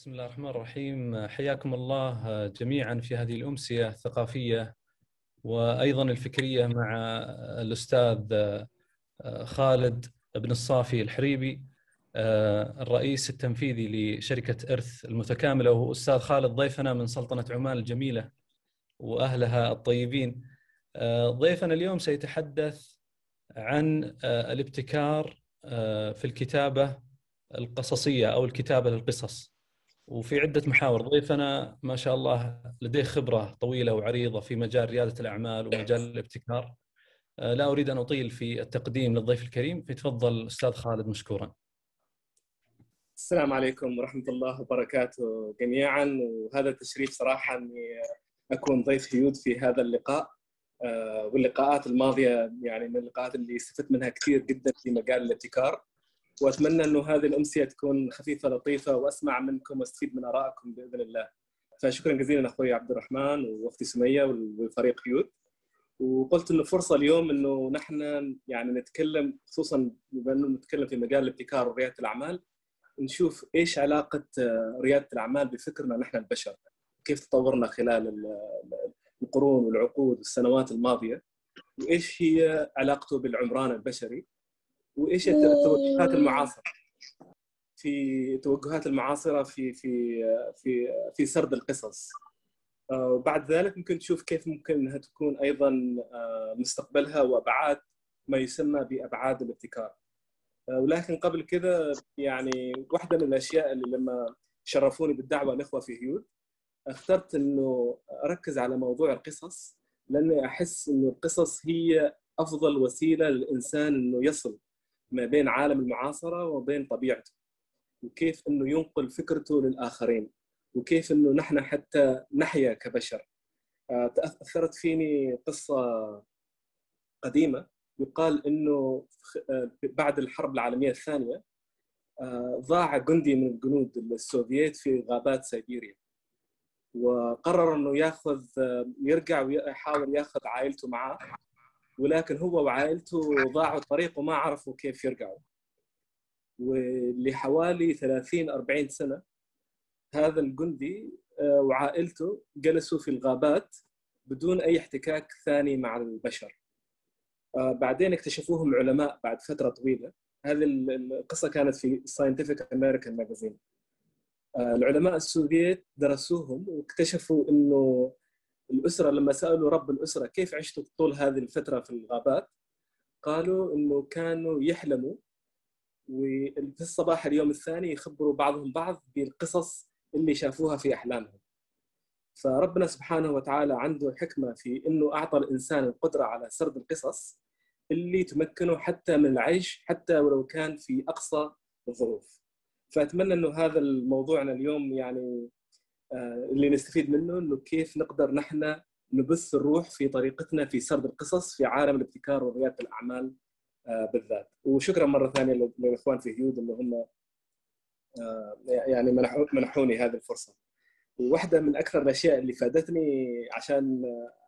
بسم الله الرحمن الرحيم حياكم الله جميعا في هذه الأمسية الثقافية وأيضا الفكرية مع الأستاذ خالد بن الصافي الحريبي الرئيس التنفيذي لشركة إرث المتكاملة وهو أستاذ خالد ضيفنا من سلطنة عمان الجميلة وأهلها الطيبين. ضيفنا اليوم سيتحدث عن الابتكار في الكتابة القصصية أو الكتابة للقصص. وفي عدة محاور ضيفنا ما شاء الله لديه خبرة طويلة وعريضة في مجال ريادة الأعمال ومجال الابتكار. لا أريد أن أطيل في التقديم للضيف الكريم فيتفضل أستاذ خالد مشكورا. السلام عليكم ورحمة الله وبركاته جميعا وهذا تشريف صراحة أني أكون ضيف هيود في هذا اللقاء. واللقاءات الماضية يعني من اللقاءات اللي استفدت منها كثير جدا في مجال الابتكار. وأتمنى إنه هذه الأمسية تكون خفيفة لطيفة وأسمع منكم وأستفيد من آرائكم بإذن الله. فشكرا جزيلا أخوي عبد الرحمن وأختي سمية والفريق يود. وقلت إنه فرصة اليوم إنه نحن يعني نتكلم خصوصا بما إنه نتكلم في مجال الابتكار وريادة الأعمال نشوف إيش علاقة ريادة الأعمال بفكرنا نحن البشر كيف تطورنا خلال القرون والعقود والسنوات الماضية وإيش هي علاقته بالعمران البشري وإيش التوجهات المعاصره في توجهات المعاصرة في في في في سرد القصص. وبعد ذلك ممكن تشوف كيف ممكن إنها تكون أيضا مستقبلها وأبعاد ما يسمى بأبعاد الابتكار. ولكن قبل كذا يعني واحدة من الأشياء اللي لما شرفوني بالدعوة الإخوة في هيود اخترت إنه أركز على موضوع القصص لأني أحس إنه القصص هي أفضل وسيلة للإنسان إنه يصل ما بين عالم المعاصرة وبين طبيعته وكيف إنه ينقل فكرته للآخرين وكيف إنه نحن حتى نحيا كبشر. تأثرت فيني قصة قديمة. يقال إنه بعد الحرب العالمية الثانية ضاع جندي من الجنود السوفييت في غابات سيبيريا. وقرر إنه ياخذ يرجع ويحاول ياخذ عائلته معاه ولكن هو وعائلته ضاعوا الطريق وما عرفوا كيف يرجعوا. ولحوالي 30 40 سنة هذا الجندي وعائلته جلسوا في الغابات بدون أي احتكاك ثاني مع البشر. بعدين اكتشفوهم علماء بعد فترة طويلة. هذه القصة كانت في ساينتفك امريكان ماجازين العلماء السوفييت درسوهم واكتشفوا إنه الأسرة لما سألوا رب الأسرة كيف عشتوا طول هذه الفترة في الغابات؟ قالوا إنه كانوا يحلموا وفي الصباح اليوم الثاني يخبروا بعضهم بعض بالقصص اللي شافوها في أحلامهم. فربنا سبحانه وتعالى عنده حكمة في إنه أعطى الإنسان القدرة على سرد القصص اللي تمكنه حتى من العيش حتى ولو كان في أقصى الظروف. فأتمنى إنه هذا الموضوعنا اليوم يعني اللي نستفيد منه إنه كيف نقدر نحن نبث الروح في طريقتنا في سرد القصص في عالم الابتكار ورياده الأعمال بالذات. وشكرا مرة ثانية للإخوان في هيود اللي هم يعني منحوني هذه الفرصة. وواحده من أكثر الأشياء اللي فادتني عشان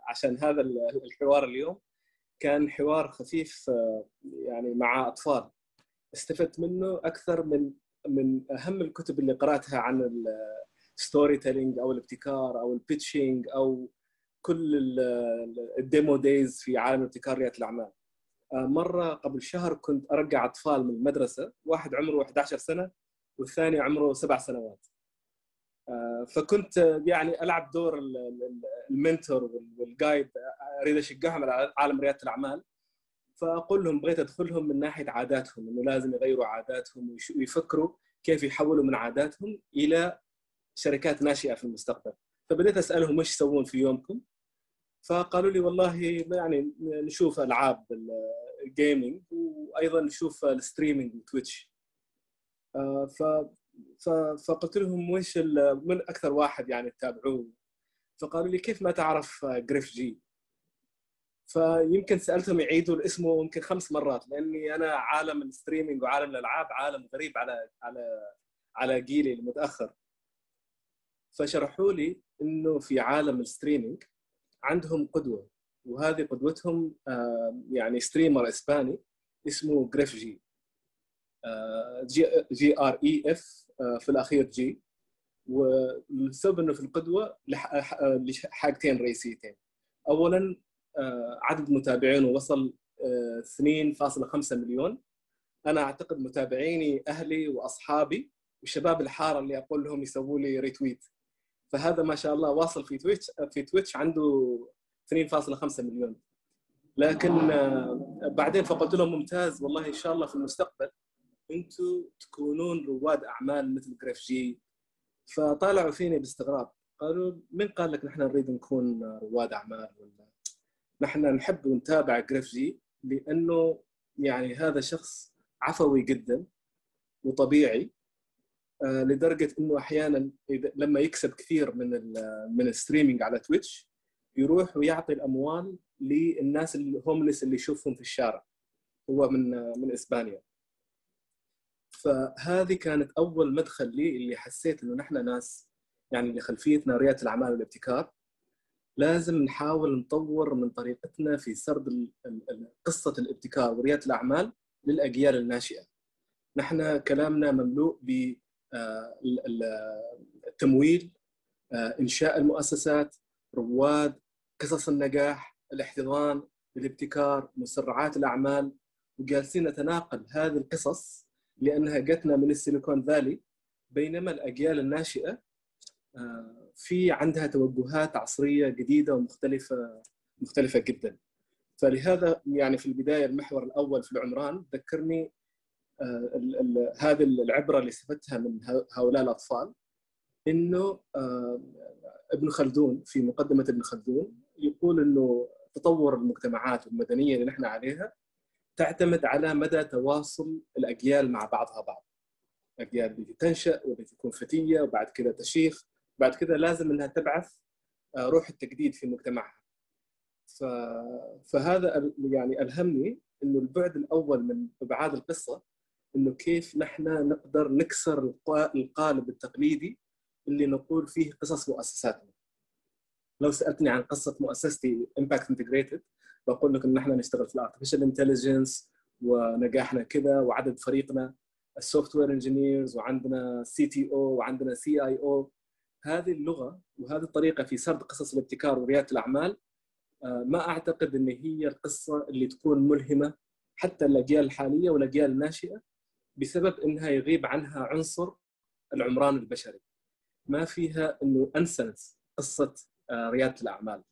عشان هذا الحوار اليوم كان حوار خفيف يعني مع أطفال. استفدت منه أكثر من من أهم الكتب اللي قرأتها عن storytelling أو الابتكار أو ال pitching أو كل ال demo days في عالم الابتكار ريادة الأعمال. مرة قبل شهر كنت أرجع أطفال من المدرسة، واحد عمره 11 سنة والثاني عمره سبع سنوات. فكنت يعني ألعب دور المنتور والجايد أريد أشجعهم على عالم ريادة الأعمال. فأقول لهم بغيت أدخلهم من ناحية عاداتهم إنه لازم يغيروا عاداتهم ويفكروا كيف يحولوا من عاداتهم إلى شركات ناشئة في المستقبل. فبديت أسألهم وش يسوون في يومكم؟ فقالوا لي والله يعني نشوف ألعاب ال gaming وأيضا نشوف ال streaming و Twitch ف فقلت لهم وش من أكثر واحد يعني تتابعوه؟ فقالوا لي كيف ما تعرف Grefg؟ فيمكن سألتهم يعيدوا الاسم يمكن خمس مرات لأني أنا عالم ال streaming وعالم الألعاب عالم غريب على على على جيلي المتأخر. فشرحوا لي إنه في عالم ال streaming عندهم قدوة وهذه قدوتهم يعني streamer إسباني اسمه Grefg. G R E F في الأخير G. والسبب إنه في القدوة لحاجتين رئيسيتين. اولا عدد متابعينه وصل 2.5 مليون. أنا أعتقد متابعيني أهلي وأصحابي وشباب الحارة اللي أقول لهم يسووا لي retweet فهذا ما شاء الله واصل في Twitch في Twitch عنده 2.5 مليون. لكن بعدين فقلت لهم ممتاز والله إن شاء الله في المستقبل أنتم تكونون رواد أعمال مثل Grefg. فطالعوا فيني باستغراب. قالوا من قال لك نحن نريد نكون رواد أعمال ولا؟ نحن نحب ونتابع Grefg لأنه يعني هذا شخص عفوي جدا وطبيعي. آه، لدرجة إنه أحيانا لما يكسب كثير من من ال streaming على Twitch يروح ويعطي الأموال للناس ال homeless اللي يشوفهم في الشارع هو من من إسبانيا فهذه كانت أول مدخل لي اللي حسيت إنه نحن ناس يعني اللي خلفيتنا ريادة الأعمال والابتكار لازم نحاول نطور من طريقتنا في سرد قصة الابتكار وريادة الأعمال للأجيال الناشئة. نحن كلامنا مملوء بالتمويل آه، آه، إنشاء المؤسسات رواد قصص النجاح الاحتضان الابتكار مسرعات الأعمال وجالسين نتناقل هذه القصص لأنها جتنا من السيليكون فالي. بينما الأجيال الناشئة آه، في عندها توجهات عصرية جديدة ومختلفة مختلفة جدا. فلهذا يعني في البداية المحور الأول في العمران ذكرني هذه العبرة اللي استفدتها من هؤلاء الأطفال إنه آه، ابن خلدون في مقدمة ابن خلدون يقول إنه تطور المجتمعات المدنيه اللي نحن عليها تعتمد على مدى تواصل الأجيال مع بعضها بعض. الأجيال التي تنشأ والتي تكون فتية وبعد كذا تشيخ بعد كذا لازم إنها تبعث آه، روح التجديد في مجتمعها. فهذا يعني ألهمني إنه البعد الأول من أبعاد القصة إنه كيف نحن نقدر نكسر القالب التقليدي اللي نقول فيه قصص مؤسساتنا. لو سألتني عن قصة مؤسستي Impact Integrated بقول لك إن إحنا نشتغل في ال artificial intelligence ونجاحنا كذا وعدد فريقنا ال software engineers وعندنا CTO وعندنا CEO هذه اللغة وهذه الطريقة في سرد قصص الابتكار وريادة الأعمال آه، ما أعتقد إن هي القصة اللي تكون ملهمة حتى الأجيال الحالية والأجيال الناشئة بسبب إنها يغيب عنها عنصر العمران البشري. ما فيها إنه أنسنة قصة آه، ريادة الأعمال.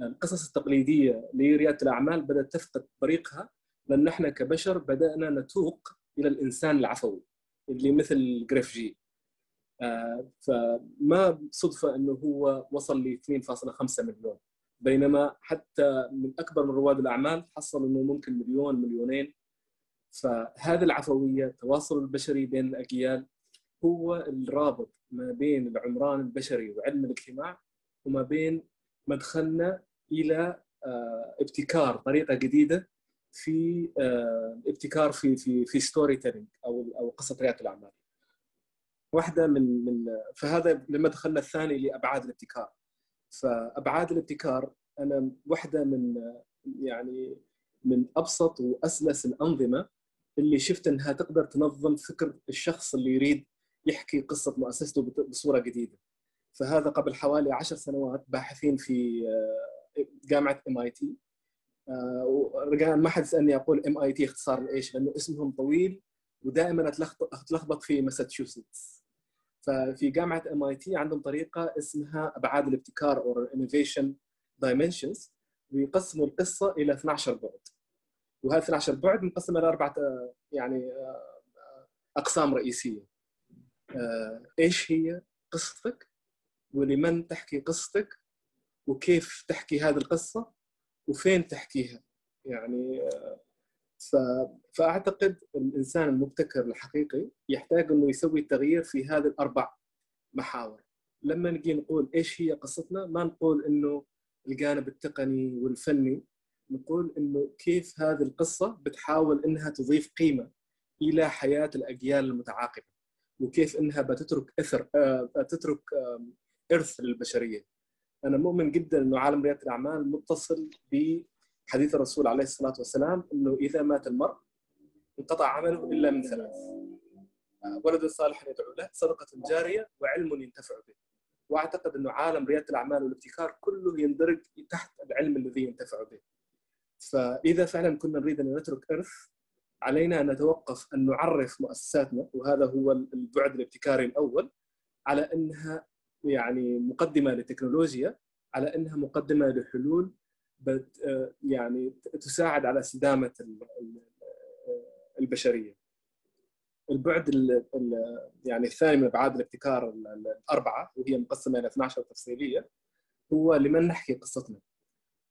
القصص التقليدية لريادة الأعمال بدأت تفقد بريقها لأن إحنا كبشر بدأنا نتوق إلى الإنسان العفوي اللي مثل جريف جي. آه، فما صدفة إنه هو وصل ل 2.5 مليون. بينما حتى من أكبر من رواد الأعمال حصل إنه ممكن مليون مليونين. فهذه العفوية التواصل البشري بين الأجيال هو الرابط ما بين العمران البشري وعلم الاجتماع وما بين مدخلنا إلى آه، ابتكار طريقة جديدة في آه، ابتكار في في في storytelling أو أو قصة ريادة الأعمال. واحدة من من فهذا المدخل الثاني لأبعاد الابتكار. فأبعاد الابتكار أنا واحدة من يعني من أبسط وأسلس الأنظمة اللي شفت إنها تقدر تنظم فكر الشخص اللي يريد يحكي قصة مؤسسته بصورة جديدة. فهذا قبل حوالي عشر سنوات باحثين في آه، جامعة MIT ما حد يسألني أقول MIT اختصار لإيش؟ لأنه اسمهم طويل ودائما اتلخبط في Massachusetts ففي جامعة MIT عندهم طريقة اسمها أبعاد الابتكار أو innovation dimensions ويقسموا القصة إلى 12 بعد. وهذه 12 بعد مقسمة إلى أربعة يعني آه، أقسام رئيسية. آه، إيش هي قصتك؟ ولمن تحكي قصتك؟ وكيف تحكي هذه القصة؟ وفين تحكيها؟ يعني ف... فأعتقد الإنسان المبتكر الحقيقي يحتاج أنه يسوي تغيير في هذه الأربع محاور. لما نجي نقول إيش هي قصتنا ما نقول أنه الجانب التقني والفني نقول أنه كيف هذه القصة بتحاول أنها تضيف قيمة إلى حياة الأجيال المتعاقبة وكيف أنها بتترك أثر آه، تترك إرث للبشرية. أنا مؤمن جدا إنه عالم ريادة الأعمال متصل بحديث الرسول عليه الصلاة والسلام إنه إذا مات المرء انقطع عمله إلا من ثلاث. ولد صالح يدعو له صدقة جارية وعلم ينتفع به وأعتقد إنه عالم ريادة الأعمال والابتكار كله يندرج تحت العلم الذي ينتفع به فإذا فعلا كنا نريد أن نترك ارث علينا أن نتوقف أن نعرف مؤسساتنا وهذا هو البعد الابتكاري الأول على أنها يعني مقدمة للتكنولوجيا على أنها مقدمة لحلول يعني تساعد على استدامة البشرية. البعد يعني الثاني من أبعاد الابتكار الأربعة وهي مقسمة إلى 12 تفصيلية هو لمن نحكي قصتنا.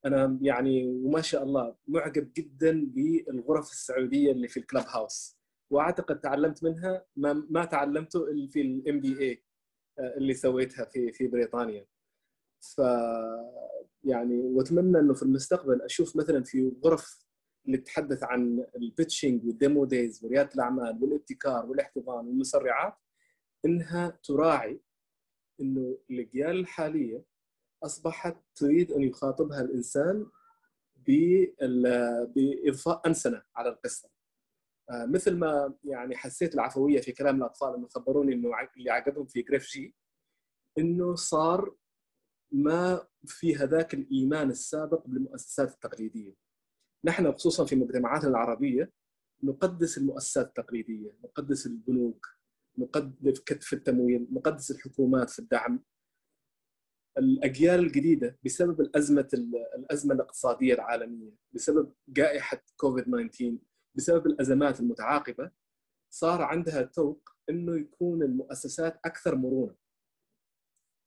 أنا يعني وما شاء الله معجب جدا بالغرف السعودية اللي في ال Clubhouse. وأعتقد تعلمت منها ما, ما تعلمته في ال MBA اللي سويتها في في بريطانيا. ف يعني وأتمنى إنه في المستقبل أشوف مثلا في غرف اللي تتحدث عن ال pitching وال demo days وريادة الأعمال والابتكار والإحتضان والمسرعات إنها تراعي إنه الأجيال الحالية أصبحت تريد أن يخاطبها الإنسان باضفاء انسنه على القصة مثل ما يعني حسيت العفوية في كلام الأطفال لما خبروني إنه اللي عجبهم في جريف جي إنه صار ما في هذاك الإيمان السابق بالمؤسسات التقليدية. نحن خصوصا في مجتمعاتنا العربية نقدس المؤسسات التقليدية، نقدس البنوك، نقدس كتف التمويل، نقدس الحكومات في الدعم. الأجيال الجديدة بسبب الأزمة الأزمة الاقتصادية العالمية، بسبب جائحة كوفيد 19 بسبب الأزمات المتعاقبة صار عندها توق إنه يكون المؤسسات أكثر مرونة.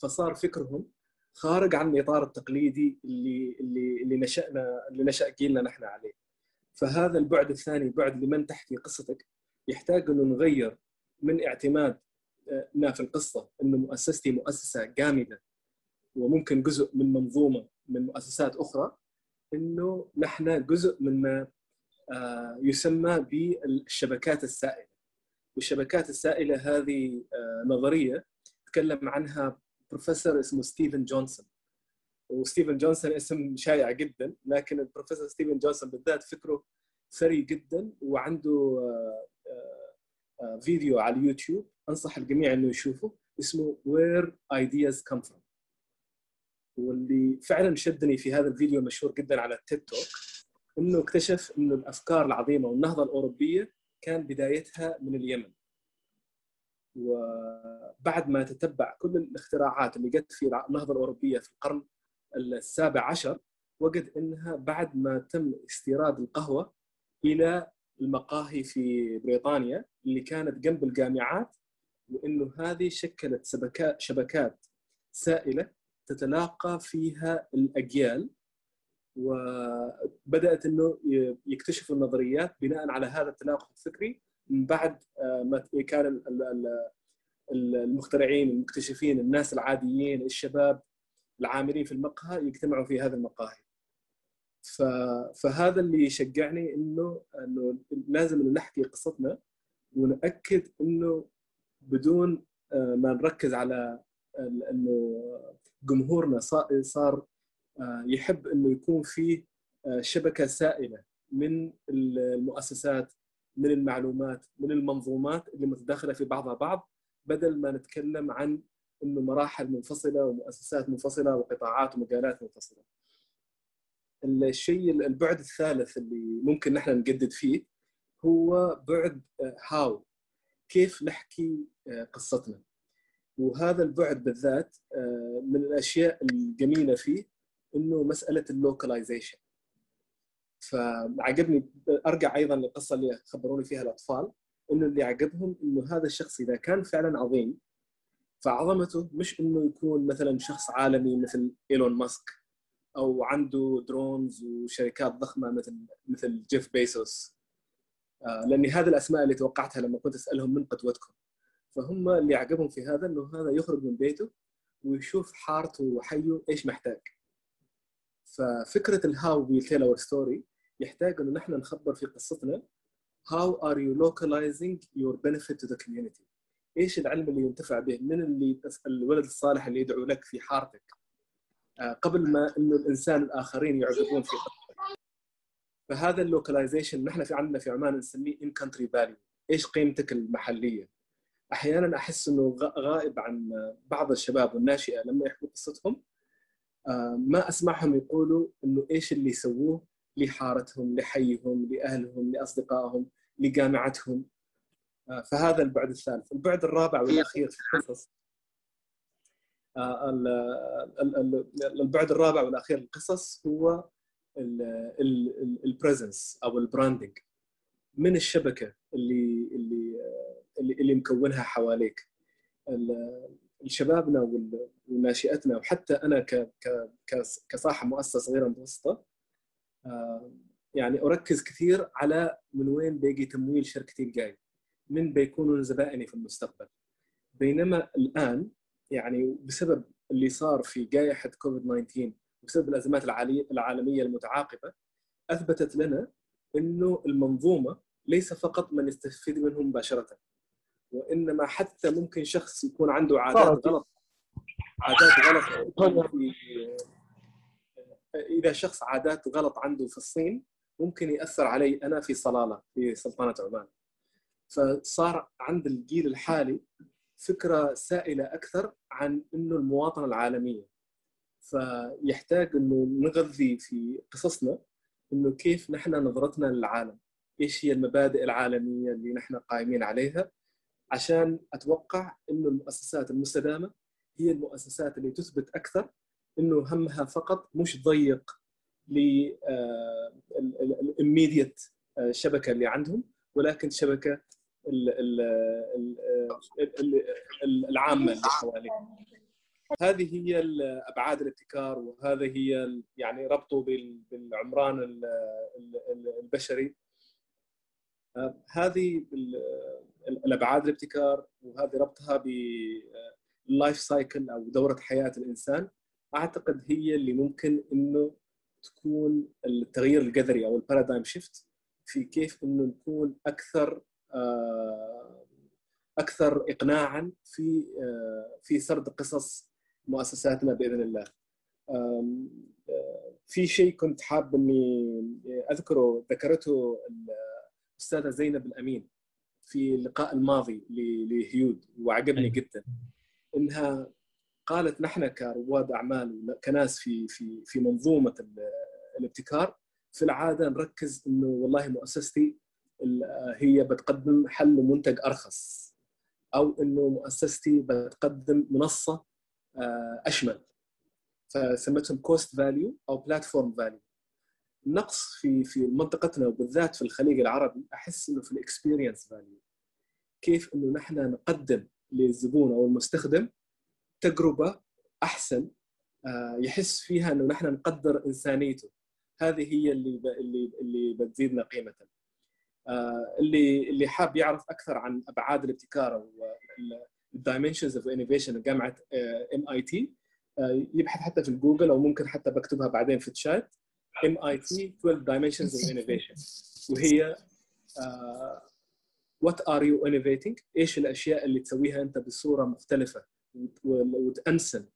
فصار فكرهم خارج عن الإطار التقليدي اللي اللي اللي نشأنا اللي نشأ جيلنا نحن عليه. فهذا البعد الثاني بعد لمن تحكي قصتك يحتاج إنه نغير من اعتمادنا في القصة إنه مؤسستي مؤسسة جامدة. وممكن جزء من منظومة من مؤسسات أخرى إنه نحن جزء مما يسمى بالشبكات السائلة. والشبكات السائلة هذه نظرية تكلم عنها بروفيسور اسمه ستيفن جونسون. وستيفن جونسون اسم شائع جدا لكن البروفيسور ستيفن جونسون بالذات فكره ثري جدا وعنده فيديو على اليوتيوب. أنصح الجميع إنه يشوفه. اسمه Where Ideas Come From. واللي فعلا شدني في هذا الفيديو مشهور جدا على ال TED Talk إنه اكتشف إنه الأفكار العظيمة والنهضة الأوروبية كان بدايتها من اليمن. وبعد ما تتبع كل الاختراعات اللي جت في النهضة الأوروبية في القرن السابع عشر وجد إنها بعد ما تم استيراد القهوة إلى المقاهي في بريطانيا اللي كانت جنب الجامعات وإنه هذه شكلت شبكات سائلة تتلاقى فيها الأجيال وبدأت إنه يكتشفوا النظريات بناء على هذا التلاقي الفكري. من بعد ما كان المخترعين المكتشفين الناس العاديين الشباب العاملين في المقهى يجتمعوا في هذه المقاهي. فهذا اللي يشجعني إنه إنه لازم نحكي قصتنا ونأكد إنه بدون ما نركز على إنه جمهورنا صار يحب إنه يكون في شبكة سائلة من المؤسسات من المعلومات من المنظومات اللي متداخلة في بعضها بعض بدل ما نتكلم عن إنه مراحل منفصلة ومؤسسات منفصلة وقطاعات ومجالات منفصلة. الشيء البعد الثالث اللي ممكن نحن نجدد فيه هو بعد هاو كيف نحكي قصتنا. وهذا البعد بالذات من الأشياء الجميلة فيه إنه مسألة اللوكلايزيشن فعجبني أرجع أيضا للقصة اللي خبروني فيها الأطفال إنه اللي عجبهم إنه هذا الشخص إذا كان فعلا عظيم فعظمته مش إنه يكون مثلا شخص عالمي مثل إيلون ماسك أو عنده drones وشركات ضخمة مثل مثل جيف بيسوس لأني هذه الأسماء اللي توقعتها لما كنت أسألهم من قدوتكم. فهم اللي عجبهم في هذا إنه هذا يخرج من بيته ويشوف حارته وحيه إيش محتاج. ففكرة ال how we tell our story يحتاج إنه نحن نخبر في قصتنا how are you localizing your benefit to the community. إيش العلم اللي ينتفع به؟ من اللي الولد الصالح اللي يدعو لك في حارتك؟ قبل ما إنه الإنسان الآخرين يعجبون في قصتك. فهذا ال localization نحن في عندنا في عمان نسميه in-country value إيش قيمتك المحلية؟ أحيانا أحس إنه غائب عن بعض الشباب والناشئة لما يحكوا قصتهم. ما أسمعهم يقولوا إنه إيش اللي يسووه لحارتهم لحيهم لأهلهم لأصدقائهم لجامعتهم. فهذا البعد الثالث. البعد الرابع والأخير في القصص. البعد الرابع والأخير للقصص هو ال presence أو ال branding من الشبكة اللي اللي اللي, مكونها حواليك. شبابنا وناشئتنا وحتى أنا كصاحب مؤسسة صغيرة متوسطة يعني أركز كثير على من وين بيجي تمويل شركتي الجاي. من بيكونوا زبائني في المستقبل. بينما الآن يعني بسبب اللي صار في جائحه كوفيد 19 بسبب الأزمات العالمية المتعاقبة أثبتت لنا إنه المنظومة ليس فقط من يستفيد منهم مباشرة. وإنما حتى ممكن شخص يكون عنده عادات غلط. عادات غلط إذا شخص عادات غلط عنده في الصين ممكن يأثر علي أنا في صلالة في سلطنة عمان. فصار عند الجيل الحالي فكرة سائلة أكثر عن إنه المواطنة العالمية. فيحتاج إنه نغذي في قصصنا إنه كيف نحن نظرتنا للعالم. إيش هي المبادئ العالمية اللي نحن قائمين عليها؟ عشان أتوقع إنه المؤسسات المستدامة هي المؤسسات اللي تثبت أكثر إنه همها فقط مش ضيق للإميديت الشبكه اللي عندهم ولكن شبكة العامة اللي حواليهم. هذه هي ابعاد الابتكار وهذه هي يعني ربطه بالعمران البشري. هذه الأبعاد الابتكار وهذه ربطها بال life cycle أو دورة حياة الإنسان أعتقد هي اللي ممكن إنه تكون التغيير الجذري أو ال paradigm shift في كيف إنه نكون أكثر أكثر اقناعا في في سرد قصص مؤسساتنا بإذن الله. في شيء كنت حاب إني أذكره ذكرته الاستاذه زينب الأمين في اللقاء الماضي لهيود وعجبني جدا إنها قالت نحن كرواد أعمال كناس في في في منظومة الابتكار في العادة نركز إنه والله مؤسستي هي بتقدم حل لمنتج أرخص أو إنه مؤسستي بتقدم منصة أشمل. فسمتهم cost value أو platform value النقص في في منطقتنا وبالذات في الخليج العربي أحس إنه في ال experience value كيف إنه نحن نقدم للزبون أو المستخدم تجربة أحسن يحس فيها إنه نحن نقدر إنسانيته. هذه هي اللي اللي اللي بتزيدنا قيمه اللي اللي حاب يعرف أكثر عن أبعاد الابتكار أو of innovation جامعة MIT يبحث حتى في جوجل أو ممكن حتى بكتبها بعدين في ال chat MIT 12 Dimensions of Innovation. وهي what are you innovating? إيش الأشياء اللي تسويها أنت بصورة مختلفة وتأنسن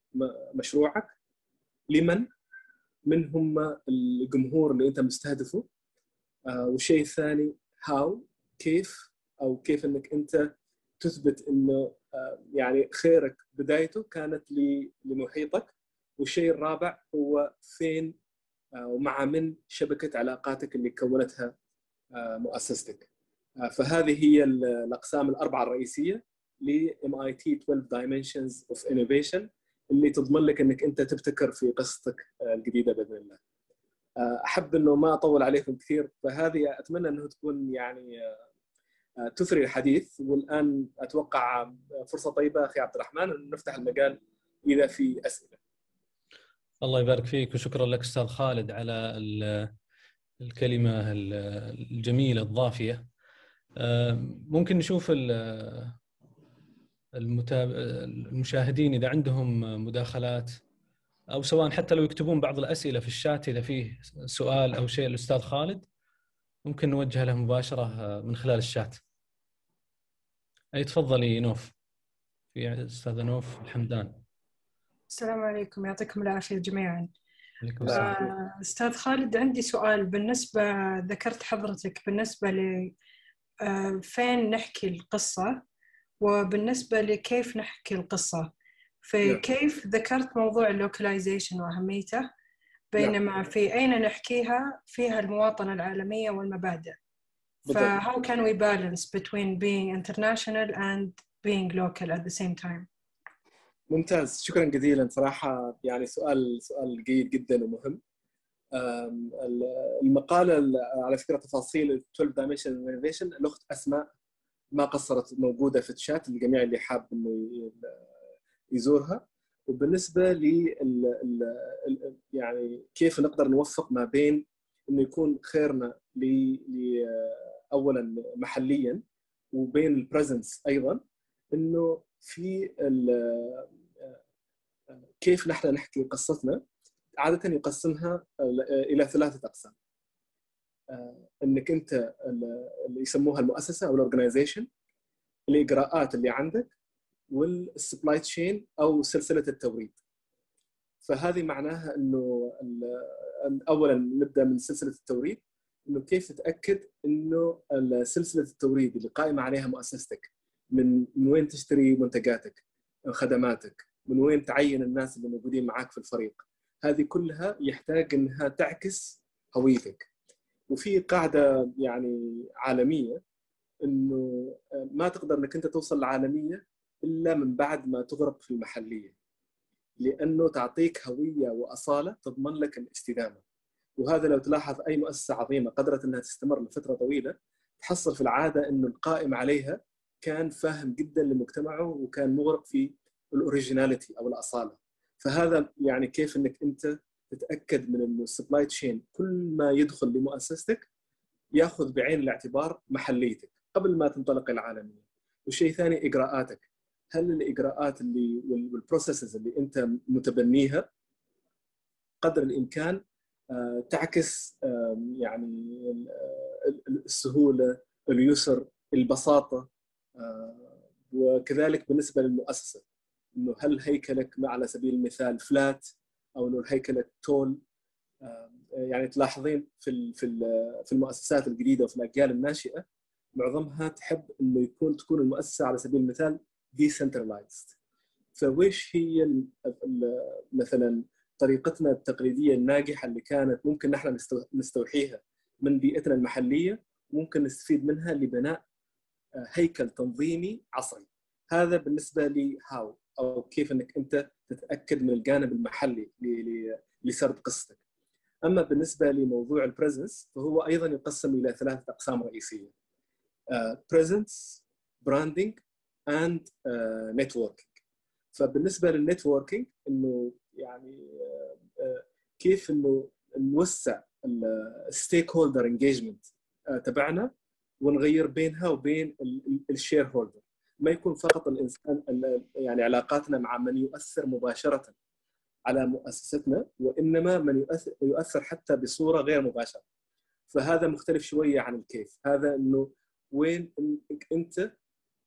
مشروعك؟ لمن؟ من هم الجمهور اللي أنت مستهدفه؟ uh, والشيء الثاني how كيف؟ أو كيف إنك أنت تثبت إنه uh, يعني خيرك بدايته كانت لمحيطك. والشيء الرابع هو فين ومع من شبكة علاقاتك اللي كونتها مؤسستك فهذه هي الأقسام الأربعة الرئيسية ل MIT 12 Dimensions of Innovation اللي تضمن لك إنك أنت تبتكر في قصتك الجديدة بإذن الله. أحب إنه ما أطول عليكم كثير فهذه أتمنى إنه تكون يعني تثري الحديث والآن أتوقع فرصة طيبة أخي عبد الرحمن إن نفتح المجال إذا في أسئلة. الله يبارك فيك وشكرا لك أستاذ خالد على الكلمة الجميلة الضافية. ممكن نشوف المشاهدين إذا عندهم مداخلات أو سواء حتى لو يكتبون بعض الأسئلة في الشات إذا فيه سؤال أو شيء الاستاذ خالد ممكن نوجه له مباشرة من خلال الشات. أي تفضلي نوف. في أستاذة نوف الحمدان. السلام عليكم يعطيكم العافية جميعا. آه، أستاذ خالد عندي سؤال. بالنسبة ذكرت حضرتك بالنسبة ل فين نحكي القصة؟ وبالنسبة لكيف نحكي القصة؟ فكيف ذكرت موضوع اللوكلايزيشن وأهميته؟ بينما في أين نحكيها؟ فيها المواطنة العالمية والمبادئ. ف how can we balance between being international and being local at the same time ممتاز. شكرا جزيلا صراحة. يعني سؤال سؤال جيد جدا ومهم. المقالة على فكرة تفاصيل 12 Dimension Innovation الأخت أسماء ما قصرت موجودة في الشات للجميع اللي حاب إنه يزورها. وبالنسبة ل يعني كيف نقدر نوفق ما بين إنه يكون خيرنا ل أولا محليا وبين البريزنس أيضا إنه في كيف نحن نحكي قصتنا عادة يقسمها إلى ثلاثة أقسام. إنك أنت اللي يسموها المؤسسة أو ال organization الإجراءات اللي عندك وال supply chain أو سلسلة التوريد. فهذه معناها إنه اولا نبدأ من سلسلة التوريد إنه كيف تتأكد إنه سلسلة التوريد اللي قائمة عليها مؤسستك من من وين تشتري منتجاتك خدماتك من وين تعين الناس اللي موجودين معاك في الفريق. هذه كلها يحتاج إنها تعكس هويتك. وفي قاعدة يعني عالمية إنه ما تقدر إنك أنت توصل للعالميه إلا من بعد ما تغرق في المحلية. لأنه تعطيك هوية وأصالة تضمن لك الاستدامة. وهذا لو تلاحظ أي مؤسسة عظيمة قدرت إنها تستمر لفترة طويلة تحصل في العادة إنه القائم عليها كان فاهم جدا لمجتمعه وكان مغرق في ال originality أو الأصالة. فهذا يعني كيف إنك أنت تتأكد من إنه ال supply chain كل ما يدخل لمؤسستك يأخذ بعين الاعتبار محليتك قبل ما تنطلق العالمية. وشيء ثاني إجراءاتك. هل الإجراءات اللي وال processes اللي أنت متبنيها قدر الإمكان آه، تعكس يعني السهولة اليسر البساطة آه، وكذلك بالنسبة للمؤسسة. إنه هل هيكلك على سبيل المثال flat أو إنه هيكلك tall يعني تلاحظين في في في المؤسسات الجديدة وفي الأجيال الناشئة معظمها تحب إنه يكون تكون المؤسسة على سبيل المثال decentralized which هي مثلا طريقتنا التقليدية الناجحة اللي كانت ممكن نحن نستوحيها من بيئتنا المحلية ممكن نستفيد منها لبناء آه، هيكل تنظيمي عصري. هذا بالنسبة لي how أو كيف إنك أنت تتأكد من الجانب المحلي لسرد قصتك. أما بالنسبة لموضوع ال presence فهو أيضا يقسم إلى ثلاثة أقسام رئيسية. presence branding and networking. فبالنسبة لل networking إنه يعني uh, uh, كيف إنه نوسع ال stakeholder engagement تبعنا ونغير بينها وبين ال shareholder ما يكون فقط الإنسان يعني علاقاتنا مع من يؤثر مباشرة على مؤسستنا وإنما من يؤثر, حتى بصورة غير مباشرة. فهذا مختلف شوية عن الكيف. هذا إنه وين أنت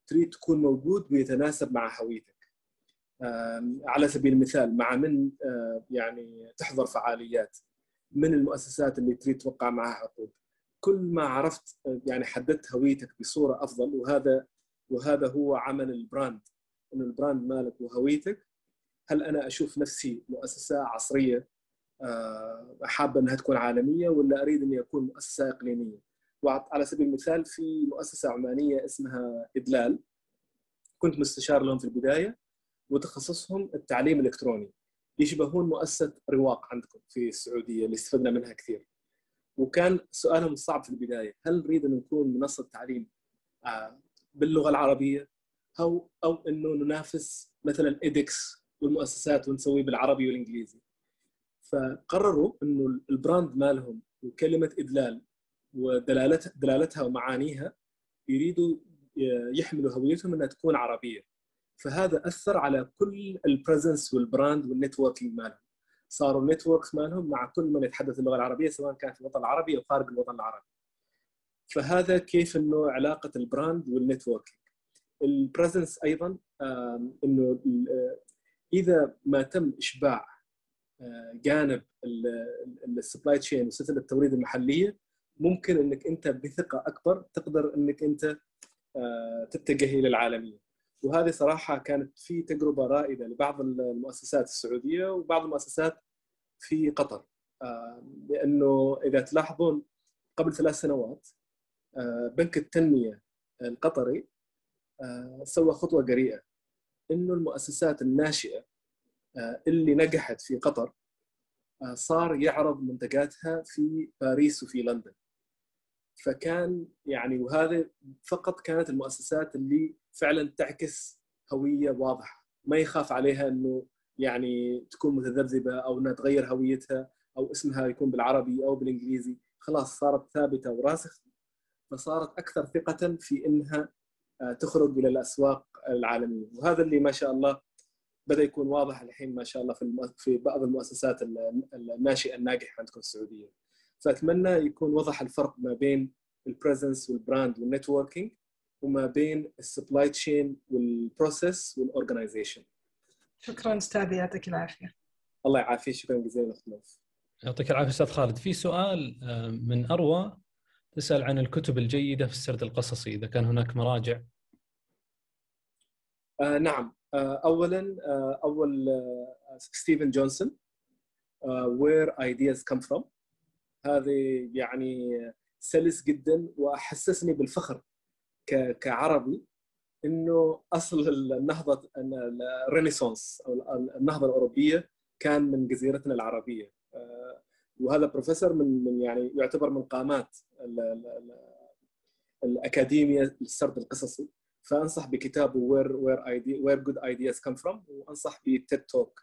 تريد تكون موجود ويتناسب مع هويتك. على سبيل المثال مع من يعني تحضر فعاليات؟ من المؤسسات اللي تريد توقع معها عقود؟ كل ما عرفت يعني حددت هويتك بصورة أفضل وهذا وهذا هو عمل ال brand إنه ال brand مالك وهويتك. هل أنا أشوف نفسي مؤسسة عصرية آه، حابة إنها تكون عالمية ولا أريد إني أكون مؤسسة إقليمية؟ وعلى سبيل المثال في مؤسسة عمانية اسمها إدلال. كنت مستشار لهم في البداية وتخصصهم التعليم الإلكتروني. يشبهون مؤسسة رواق عندكم في السعودية اللي استفدنا منها كثير. وكان سؤالهم الصعب في البداية. هل نريد أن نكون منصة تعليم آه، باللغة العربية أو أو إنه ننافس مثلا ايدكس والمؤسسات ونسويه بالعربي والإنجليزي. فقرروا إنه ال brand مالهم وكلمة إدلال ودلالتها دلالتها ومعانيها يريدوا يحملوا هويتهم إنها تكون عربية. فهذا أثر على كل ال presence وال brand وال networking مالهم. صاروا ال networks مالهم مع كل من يتحدث اللغة العربية سواء كان في الوطن العربي أو خارج الوطن العربي. فهذا كيف إنه علاقة ال brand وال networking ال presence أيضا إنه إذا ما تم إشباع آه، جانب ال supply chain وسلسله التوريد المحلية ممكن إنك أنت بثقة أكبر تقدر إنك أنت آه، تتجه إلى العالمية. وهذه صراحة كانت في تجربة رائدة لبعض المؤسسات السعودية وبعض المؤسسات في قطر. آه، لأنه إذا تلاحظون قبل ثلاث سنوات آه، بنك التنمية القطري آه، سوى خطوة جريئة إنه المؤسسات الناشئة اللي نجحت في قطر صار يعرض منتجاتها في باريس وفي لندن. فكان يعني وهذا فقط كانت المؤسسات اللي فعلا تعكس هوية واضحة. ما يخاف عليها إنه يعني تكون متذبذبة أو إنها تغير هويتها أو اسمها يكون بالعربي أو بالإنجليزي. خلاص صارت ثابتة وراسخ فصارت أكثر ثقة في إنها آه، تخرج إلى الأسواق العالمية. وهذا اللي ما شاء الله بدأ يكون واضح الحين ما شاء الله في في بعض المؤسسات الناشئة الناجحة عندكم السعودية. فأتمنى يكون وضح الفرق ما بين ال presence وال brand وال networking وما بين ال supply chain وال process وال organization شكرا استاذي يعطيك العافية. الله يعافيك. شكرا جزيلا اخت يعطيك العافية أستاذ خالد. في سؤال آه، من أروى تسأل عن الكتب الجيدة في السرد القصصي إذا كان هناك مراجع. آه نعم. آه اولا آه أول آه ستيفن جونسون Where Ideas Come From هذه يعني سلس جدا وأحسسني بالفخر كعربي إنه أصل النهضة ال Renaissance أو النهضة الأوروبية كان من جزيرتنا العربية. آه، وهذا بروفيسور من من يعني يعتبر من قامات الأكاديمية للسرد القصصي. فأنصح بكتابه Where Where Idea Where Good Ideas Come From وأنصح ب TED Talk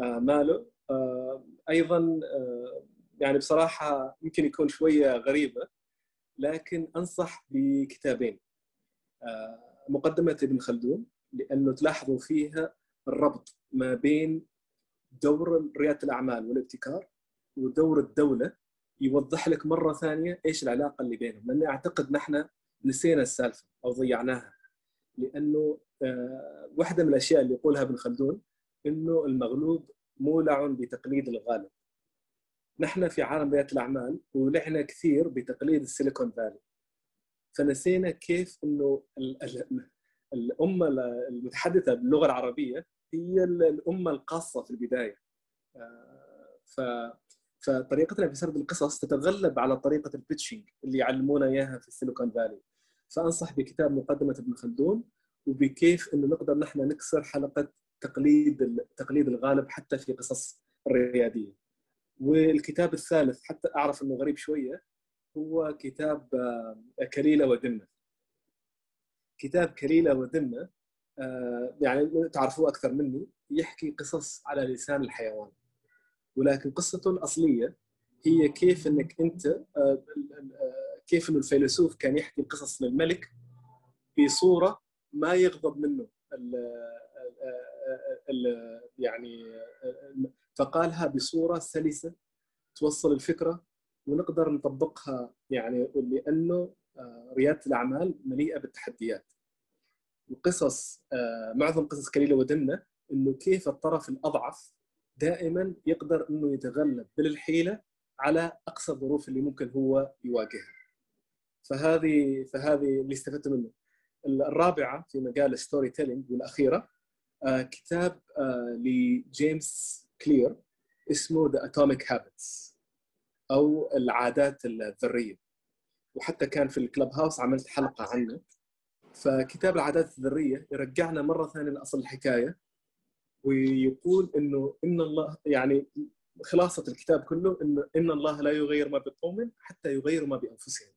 ماله آه، أيضا آه، يعني بصراحة يمكن يكون شوية غريبة لكن أنصح بكتابين. مقدمة ابن خلدون لأنه تلاحظوا فيها الربط ما بين دور ريادة الأعمال والابتكار ودور الدولة يوضح لك مرة ثانية إيش العلاقة اللي بينهم. لاني أعتقد نحن نسينا السالفة أو ضيعناها. لأنه آه، واحدة من الأشياء اللي يقولها ابن خلدون إنه المغلوب مولع بتقليد الغالب. نحن في عالم رياده الأعمال ولعنا كثير بتقليد السيليكون فالي. فنسينا كيف إنه الأمة المتحدثة باللغة العربية هي الأمة القاصة في البداية. آه، ف فطريقتنا في سرد القصص تتغلب على طريقة البيتشنج اللي يعلمونا إياها في السيليكون فالي فأنصح بكتاب مقدمة ابن خلدون وبكيف إنه نقدر نحن نكسر حلقة تقليد تقليد الغالب حتى في قصص الريادية. والكتاب الثالث حتى أعرف إنه غريب شوية هو كتاب آه، كليلة ودمة. كتاب كليلة ودمة آه، يعني تعرفوه أكثر مني يحكي قصص على لسان الحيوان. ولكن قصته الأصلية هي كيف إنك أنت آه، كيف إنه الفيلسوف كان يحكي القصص للملك بصوره ما يغضب منه. ال ال يعني فقالها بصورة سلسة توصل الفكرة ونقدر نطبقها يعني لأنه آه، ريادة الأعمال مليئة بالتحديات. آه، معظم قصص كليلة ودمنة إنه كيف الطرف الأضعف دائما يقدر إنه يتغلب بالحيلة على أقصى الظروف اللي ممكن هو يواجهها. فهذه فهذه اللي استفدت منه. الرابعة في مجال storytelling والأخيرة آه، كتاب لجيمس كلير اسمه The Atomic Habits أو العادات الذرية وحتى كان في ال Clubhouse عملت حلقة عنه فكتاب العادات الذرية يرجعنا مرة ثانية لأصل الحكاية ويقول إنه إن الله يعني خلاصة الكتاب كله إنه إن الله لا يغير ما بقوم حتى يغيروا ما بأنفسهم.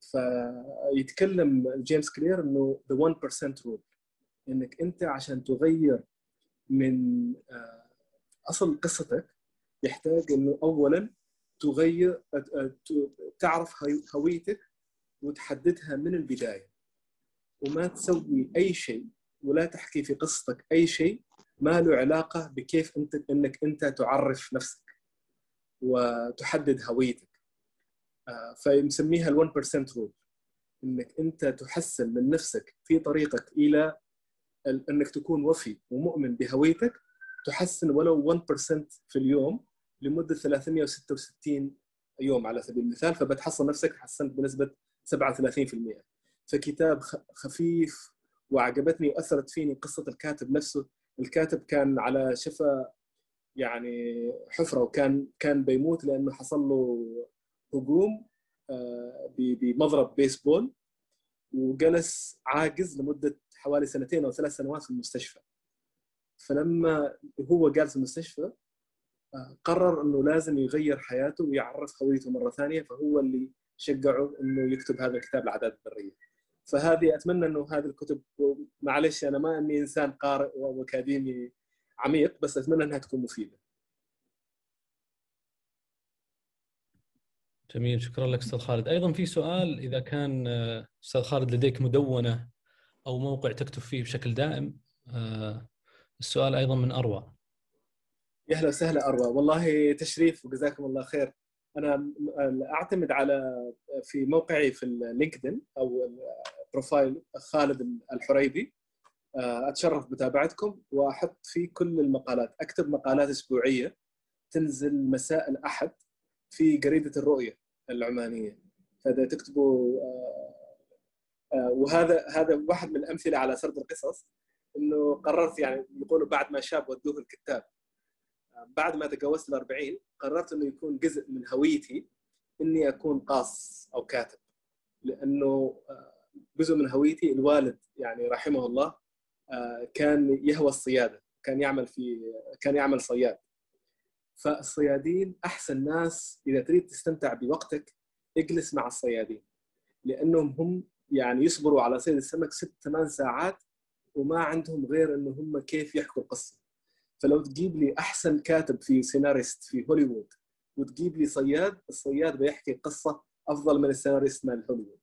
فيتكلم جيمس كلير إنه the 1% rule إنك أنت عشان تغير من آه، أصل قصتك يحتاج إنه اولا تغير تعرف هويتك وتحددها من البداية. وما تسوي أي شيء ولا تحكي في قصتك أي شيء ما له علاقة بكيف انت إنك أنت تعرف نفسك وتحدد هويتك. آه، فنسميها ال 1% رول إنك أنت تحسن من نفسك في طريقك إلى إنك تكون وفي ومؤمن بهويتك تحسن ولو 1% في اليوم لمدة 366 يوم على سبيل المثال فبتحصل نفسك حسنت بنسبة 37% فكتاب خفيف وعجبتني وأثرت فيني قصة الكاتب نفسه الكاتب كان على شفا يعني حفرة وكان كان بيموت لأنه حصل له هجوم آه، بمضرب بيسبول وجلس عاجز لمدة حوالي سنتين أو ثلاث سنوات في المستشفى. فلما هو جالس في المستشفى آه، قرر إنه لازم يغير حياته ويعرف هويته مرة ثانية فهو اللي شجعه إنه يكتب هذا الكتاب العادات الذريه فهذه أتمنى إنه هذه الكتب معلش أنا ما إني إنسان قارئ وأكاديمي عميق بس أتمنى إنها تكون مفيدة. جميل شكرا لك أستاذ خالد. أيضا في سؤال إذا كان آه، أستاذ خالد لديك مدونة أو موقع تكتب فيه بشكل دائم آه، السؤال أيضا من أروى. يا أهلا وسهلا أروى. والله تشريف وجزاكم الله خير. أنا أعتمد على في موقعي في ال LinkedIn أو profile خالد الحريبي آه، أتشرف بمتابعتكم وأحط فيه كل المقالات. أكتب مقالات أسبوعية تنزل مساء الأحد في جريده الرؤية العمانية. فإذا تكتبوا آه، آه، وهذا هذا واحد من الامثله على سرد القصص إنه قررت يعني يقولوا بعد ما شاب ودوه الكتاب. بعد ما تجاوزت ال 40 قررت إنه يكون جزء من هويتي إني أكون قاص أو كاتب. لأنه جزء من هويتي الوالد يعني رحمه الله كان يهوى الصيادة كان يعمل في كان يعمل صياد. فالصيادين أحسن ناس إذا تريد تستمتع بوقتك اجلس مع الصيادين. لأنهم هم يعني يصبروا على صيد السمك ست ثمان ساعات وما عندهم غير إنه هم كيف يحكوا القصة. فلو تجيب لي أحسن كاتب في سيناريست في هوليوود وتجيب لي صياد الصياد بيحكي قصة أفضل من السيناريست مال هوليوود.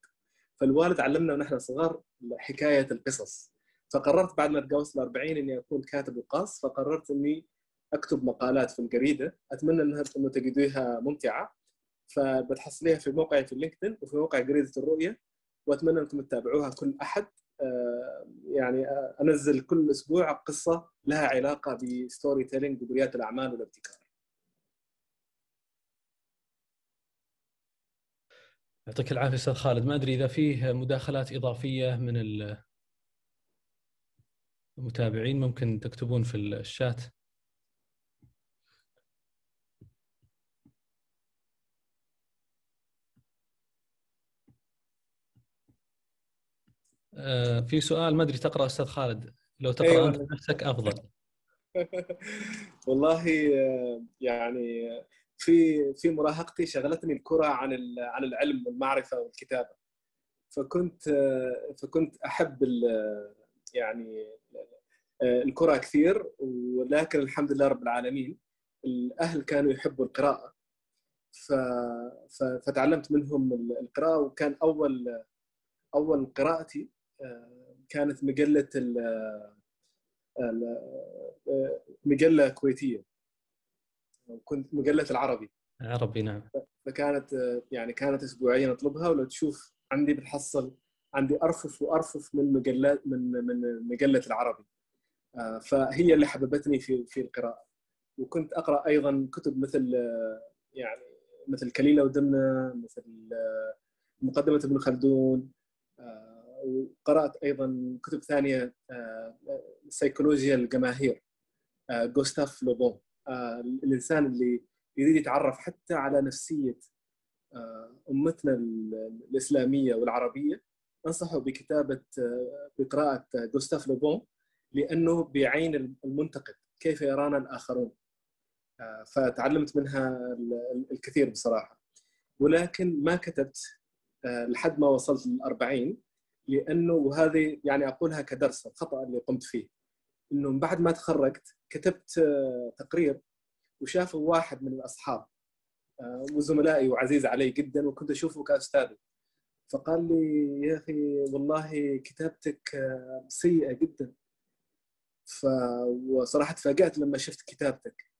فالوالد علمنا ونحن صغار حكاية القصص. فقررت بعد ما تجاوزت ال 40 إني أكون كاتب وقاص فقررت إني أكتب مقالات في الجريده أتمنى إنها انه تجدوها ممتعة. فبتحصليها في موقعي في ال LinkedIn وفي موقع جريده الرؤية وأتمنى إنكم تتابعوها كل أحد. يعني آه، أنزل كل أسبوع قصة لها علاقة ب storytelling وبرياده الأعمال والابتكار. يعطيك العافية أستاذ خالد ما أدري إذا فيه مداخلات إضافية من المتابعين ممكن تكتبون في الشات في سؤال ما أدري تقرا أستاذ خالد. لو تقرأ أيوة. أنت نفسك أفضل. والله آه، يعني في في مراهقتي شغلتني الكرة عن عن العلم والمعرفة والكتابة. فكنت آه، فكنت أحب يعني الكرة كثير ولكن الحمد لله رب العالمين الأهل كانوا يحبوا القراءة. فتعلمت منهم القراءة وكان أول أول قراءتي كانت مجلة مجلة كويتية. كنت مجلة العربي. العربي نعم. فكانت يعني كانت اسبوعيا أطلبها ولو تشوف عندي بتحصل عندي أرفف وأرفف من مجلات من من مجلة العربي. فهي اللي حببتني في في القراءة. وكنت أقرأ أيضا كتب مثل يعني مثل كليلة ودمنة مثل مقدمة ابن خلدون وقرأت أيضا كتب ثانية آه، سيكولوجيا الجماهير آه، جوستاف لوبون. آه، الإنسان اللي يريد يتعرف حتى على نفسية أمتنا الإسلامية والعربية أنصحه بكتابة بقراءة جوستاف لوبون لأنه بيعين المنتقد كيف يرانا الآخرون. فتعلمت منها الكثير بصراحة. ولكن ما كتبت لحد ما وصلت للأربعين. لأنه وهذه يعني أقولها كدرس الخطأ اللي قمت فيه. إنه بعد ما تخرجت كتبت آه، تقرير وشافه واحد من الأصحاب آه، وزملائي وعزيز علي جدا وكنت أشوفه كاستاذي فقال لي يا أخي والله كتابتك آه، سيئة جدا. ف وصراحة تفاجأت لما شفت كتابتك.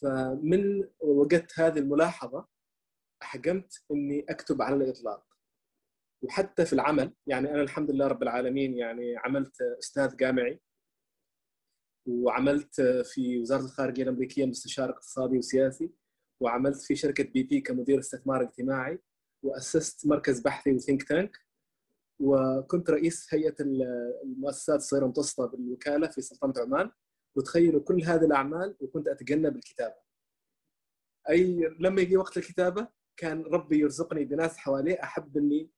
فمن وجدت هذه الملاحظة أحجمت إني أكتب على الإطلاق. وحتى في العمل يعني أنا الحمد لله رب العالمين يعني عملت أستاذ جامعي وعملت في وزارة الخارجية الأمريكية مستشار اقتصادي وسياسي وعملت في شركة بي بي كمدير استثمار اجتماعي وأسست مركز بحثي وثينك تانك وكنت رئيس هيئة المؤسسات الصغيرة المتوسطة بالوكالة في سلطنة عمان وتخيلوا كل هذه الأعمال وكنت أتجنب الكتابة. أي لما يجي وقت الكتابة كان ربي يرزقني بناس حواليه أحب إني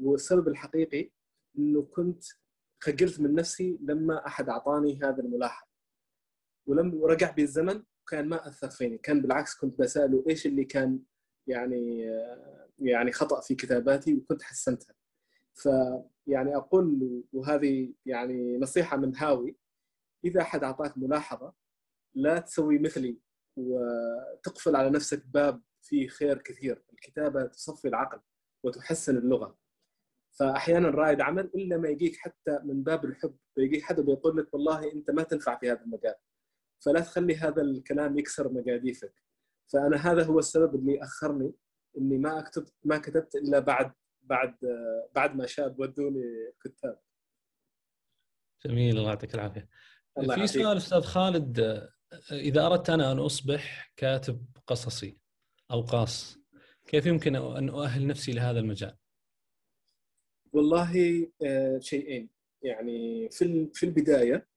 والسبب الحقيقي إنه كنت خجلت من نفسي لما أحد أعطاني هذا الملاحظ. ولما رجع بي الزمن كان ما أثر فيني، كان بالعكس كنت بسأله إيش اللي كان يعني آه يعني خطأ في كتاباتي وكنت حسنتها. فيعني أقول وهذه يعني نصيحة من هاوي إذا أحد أعطاك ملاحظة لا تسوي مثلي وتقفل على نفسك باب فيه خير كثير الكتابة تصفي العقل وتحسن اللغة. فأحيانا رائد عمل إلا ما يجيك حتى من باب الحب بيجيك حدا بيقول لك والله أنت ما تنفع في هذا المجال. فلا تخلي هذا الكلام يكسر مقاديفك. فأنا هذا هو السبب اللي أخرني إني ما أكتب ما كتبت إلا بعد بعد بعد ما شاب ودوني كتاب. جميل الله يعطيك العافية. الله في سؤال أستاذ خالد إذا أردت أنا أن أصبح كاتب قصصي أو قاص كيف يمكن أن أؤهل نفسي لهذا المجال؟ والله شيئين يعني في في البداية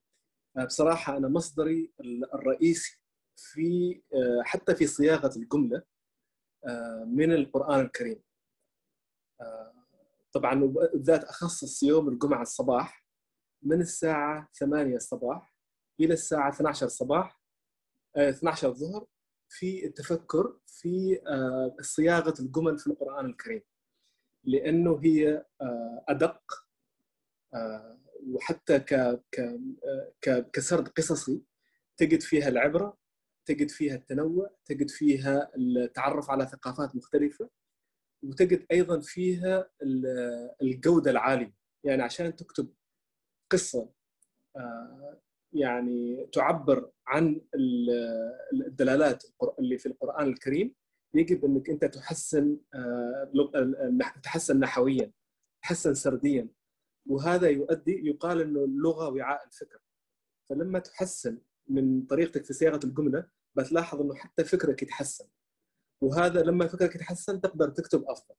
بصراحة أنا مصدري الرئيسي في حتى في صياغة الجملة من القرآن الكريم طبعا بالذات أخصص يوم الجمعة الصباح من الساعة 8 الصباح إلى الساعة 12 الصباح 12 الظهر في التفكر في صياغة الجمل في القرآن الكريم. لأنه هي أدق وحتى ك كسرد قصصي تجد فيها العبرة تجد فيها التنوع تجد فيها التعرف على ثقافات مختلفة وتجد أيضا فيها الجودة العالية. يعني عشان تكتب قصة يعني تعبر عن الدلالات اللي في القرآن الكريم يجب إنك أنت تحسن تحسن نحويا تحسن سرديا. وهذا يؤدي يقال إنه اللغة وعاء الفكر. فلما تحسن من طريقتك في صياغة الجملة بتلاحظ إنه حتى فكرك يتحسن. وهذا لما فكرك يتحسن تقدر تكتب أفضل.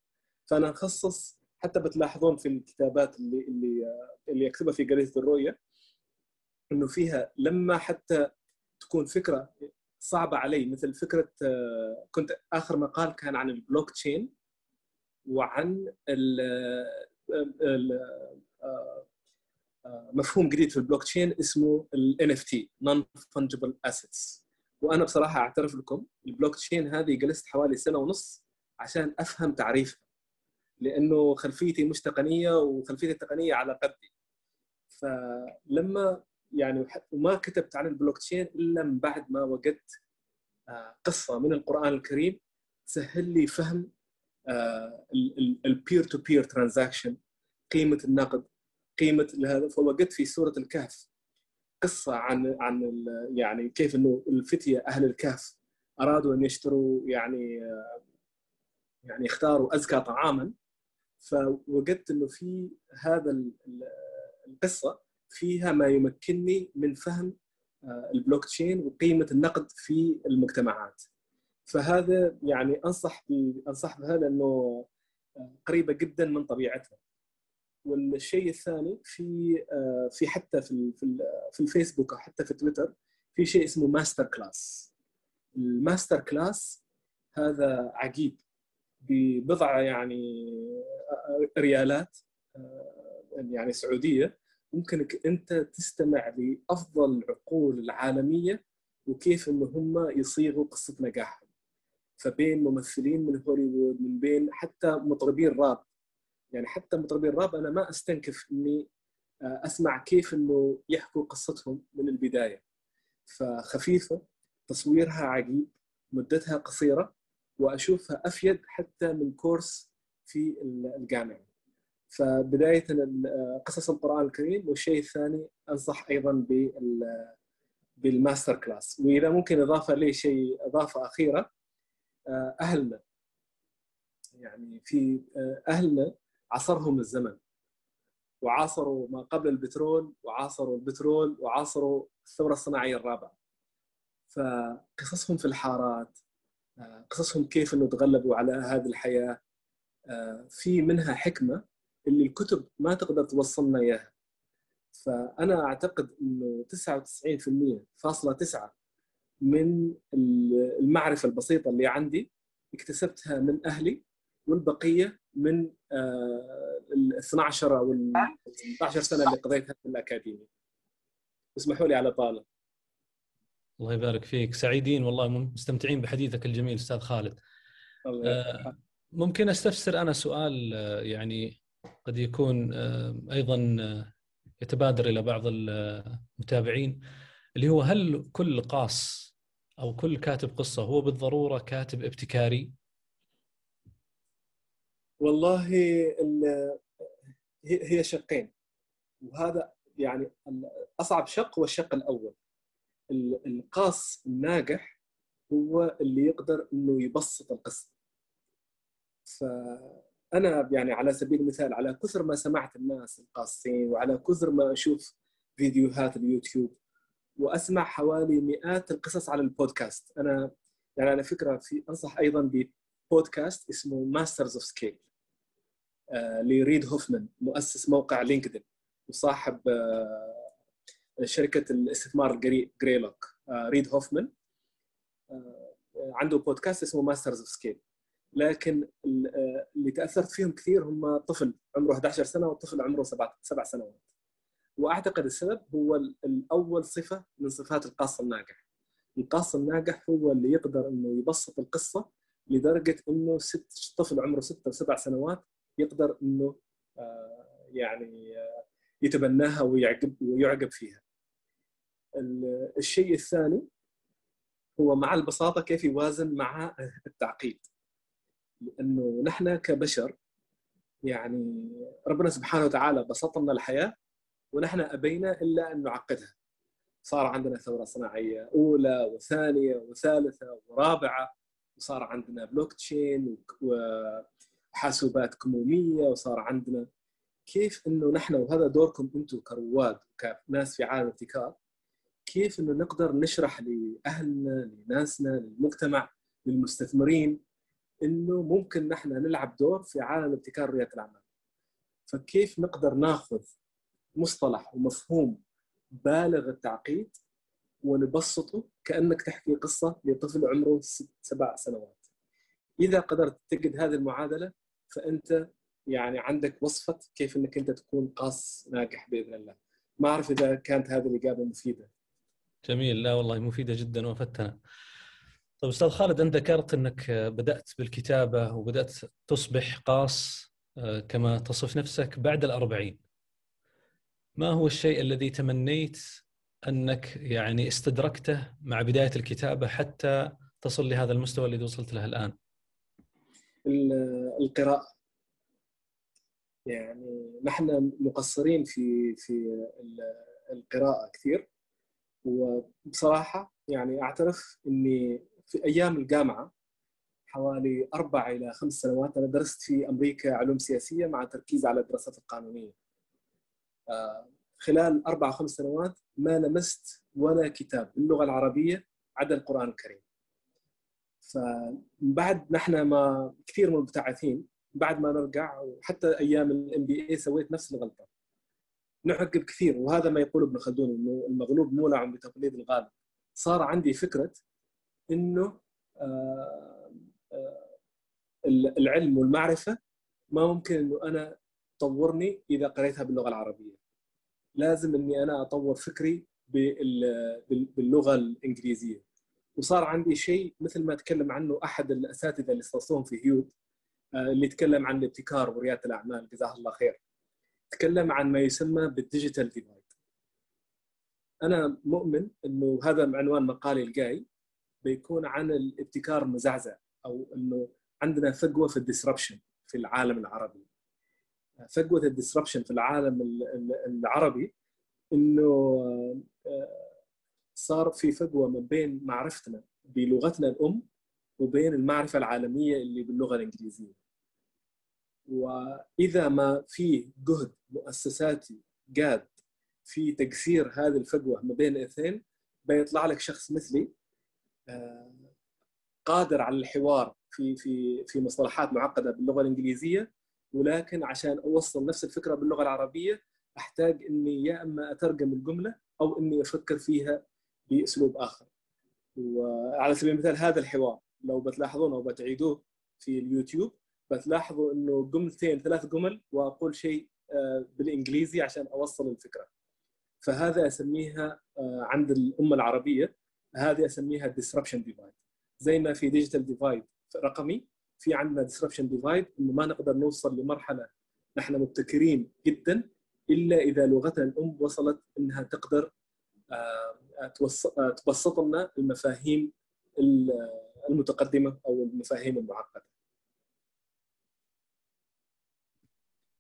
فأنا نخصص حتى بتلاحظون في الكتابات اللي اللي اللي اكتبها في جريدة الرؤية إنه فيها لما حتى تكون فكرة صعبة علي مثل فكرة كنت آخر مقال كان عن البلوك تشين وعن ال مفهوم جديد في البلوك تشين اسمه ال NFT non fungible assets. وأنا بصراحة أعترف لكم البلوك تشين هذه جلست حوالي سنة ونص عشان أفهم تعريفها لأنه خلفيتي مش تقنيه وخلفيتي التقنية على قدي. فلما يعني وما كتبت عن البلوك تشين إلا من بعد ما وجدت قصة من القرآن الكريم تسهل لي فهم ال peer to peer transaction قيمة النقد قيمة هذا فوجدت في سورة الكهف قصة عن عن يعني كيف إنه الفتية أهل الكهف أرادوا أن يشتروا يعني يعني يختاروا أزكى طعاما فوجدت إنه في هذا القصة فيها ما يمكنني من فهم البلوك تشين وقيمة النقد في المجتمعات. فهذا يعني أنصح أنصح بها لأنه قريبة جدا من طبيعتها. والشيء الثاني في في حتى في في الفيسبوك أو حتى في تويتر في شيء اسمه MasterClass. ال MasterClass هذا عجيب. ببضعه يعني ريالات يعني سعودية ممكنك أنت تستمع لأفضل العقول العالمية وكيف إن هم يصيغوا قصة نجاحهم. فبين ممثلين من هوليوود من بين حتى مطربين راب. يعني حتى مطربين الراب أنا ما أستنكف إني أسمع كيف إنه يحكوا قصتهم من البداية. فخفيفة تصويرها عجيب مدتها قصيرة وأشوفها أفيد حتى من كورس في الجامعة. فبداية قصص القرآن الكريم والشيء الثاني انصح أيضا بال بال MasterClass. وإذا ممكن إضافة لي شيء إضافة أخيرة أهلنا. يعني في أهلنا عصرهم الزمن. وعاصروا ما قبل البترول وعاصروا البترول وعاصروا الثورة الصناعية الرابعة. فقصصهم في الحارات قصصهم كيف إنه تغلبوا على هذه الحياة في منها حكمة اللي الكتب ما تقدر توصلنا إياها فأنا أعتقد إنه 99% فاصلة تسعة من المعرفة البسيطة اللي عندي اكتسبتها من أهلي والبقيه من ال 12 أو ال 18 سنة اللي قضيتها في الأكاديمية. اسمحوا لي على طالة. الله يبارك فيك سعيدين والله مستمتعين بحديثك الجميل أستاذ خالد. الله ممكن أستفسر أنا سؤال يعني قد يكون أيضا يتبادر إلى بعض المتابعين اللي هو هل كل قاص أو كل كاتب قصة هو بالضرورة كاتب ابتكاري؟ والله هي شقين وهذا يعني أصعب شق هو الشق الأول القاص الناجح هو اللي يقدر إنه يبسط القصة فانا يعني على سبيل المثال على كثر ما سمعت الناس القاصين وعلى كثر ما أشوف فيديوهات اليوتيوب وأسمع حوالي مئات القصص على البودكاست. أنا يعني على فكرة في أنصح أيضا ببودكاست اسمه Masters of Scale لريد هوفمان مؤسس موقع LinkedIn وصاحب آه شركة الاستثمار Greylock آه ريد هوفمان. آه عنده بودكاست اسمه Masters of Scale لكن اللي تأثرت فيهم كثير هم طفل عمره 11 سنة وطفل عمره سبع سبع سنوات وأعتقد السبب هو الأول صفة من صفات القاص الناجح القاص الناجح هو اللي يقدر إنه يبسط القصة لدرجة إنه ست طفل عمره ستة وسبع سنوات يقدر إنه يعني يتبناها ويعقب ويعقب فيها. الشيء الثاني هو مع البساطة كيف يوازن مع التعقيد. لأنه نحن كبشر يعني ربنا سبحانه وتعالى بسط لنا الحياة ونحن أبينا إلا أن نعقدها. صار عندنا ثورة صناعية أولى وثانية وثالثة ورابعة وصار عندنا بلوك تشين وحاسوبات كمومية وصار عندنا كيف إنه نحن وهذا دوركم أنتم كرواد كناس في عالم الابتكار كيف إنه نقدر نشرح لأهلنا لناسنا للمجتمع للمستثمرين إنه ممكن نحن نلعب دور في عالم ابتكار رياده الأعمال فكيف نقدر ناخذ مصطلح ومفهوم بالغ التعقيد ونبسطه كأنك تحكي قصة لطفل عمره ست سبع سنوات. إذا قدرت تجد هذه المعادلة فأنت يعني عندك وصفة كيف إنك أنت تكون قاص ناجح بإذن الله. ما أعرف إذا كانت هذه الإجابة مفيدة. جميل لا والله مفيدة جدا وفتنا. طيب أستاذ خالد أنت ذكرت إنك بدأت بالكتابة وبدأت تصبح قاص كما تصف نفسك بعد الأربعين ما هو الشيء الذي تمنيت أنك يعني استدركته مع بداية الكتابة حتى تصل لهذا المستوى الذي وصلت له الآن؟ القراءة يعني نحن مقصرين في في القراءة كثير وبصراحة يعني أعترف إني في أيام الجامعة حوالي أربع إلى خمس سنوات أنا درست في أمريكا علوم سياسية مع تركيز على الدراسات القانونية. خلال أربع خمس سنوات ما لمست ولا كتاب باللغة العربية عدا القرآن الكريم. فبعد نحن ما كثير من المبتعثين بعد ما نرجع وحتى أيام ال MBA سويت نفس الغلطة. نعقب كثير وهذا ما يقول ابن خلدون إنه المغلوب مولع بتقليد الغالب. صار عندي فكرة إنه آه آه العلم والمعرفة ما ممكن إنه أنا تطورني إذا قريتها باللغة العربية. لازم إني أنا أطور فكري باللغة الإنجليزية. وصار عندي شيء مثل ما تكلم عنه أحد الأساتذة اللي استضافوهم في هيود اللي تكلم عن الابتكار وريادة الأعمال جزاه الله خير. تكلم عن ما يسمى بال digital divide. أنا مؤمن إنه هذا عنوان مقالي الجاي بيكون عن الابتكار المزعزع أو إنه عندنا فجوه في ال disruption في العالم العربي. فجوه ال disruption في العالم العربي إنه صار في فجوه ما بين معرفتنا بلغتنا الأم وبين المعرفة العالمية اللي باللغة الإنجليزية. وإذا ما في جهد مؤسساتي جاد في تكسير هذه الفجوه ما بين الاثنين بيطلع لك شخص مثلي قادر على الحوار في في في مصطلحات معقدة باللغة الإنجليزية ولكن عشان أوصل نفس الفكرة باللغة العربية أحتاج إني يا إما أترجم الجملة أو إني أفكر فيها بأسلوب آخر. وعلى سبيل المثال هذا الحوار لو بتلاحظون أو بتعيدوه في اليوتيوب بتلاحظوا إنه جملتين ثلاث جمل وأقول شيء آه، بالإنجليزي عشان أوصل الفكرة. فهذا أسميها آه، عند الأمة العربية. هذه أسميها disruption divide زي ما في digital divide رقمي في عندنا disruption divide إنه ما نقدر نوصل لمرحلة نحن مبتكرين جدا إلا إذا لغتنا الأم وصلت إنها تقدر آه، تبسط لنا المفاهيم المتقدمة أو المفاهيم المعقدة.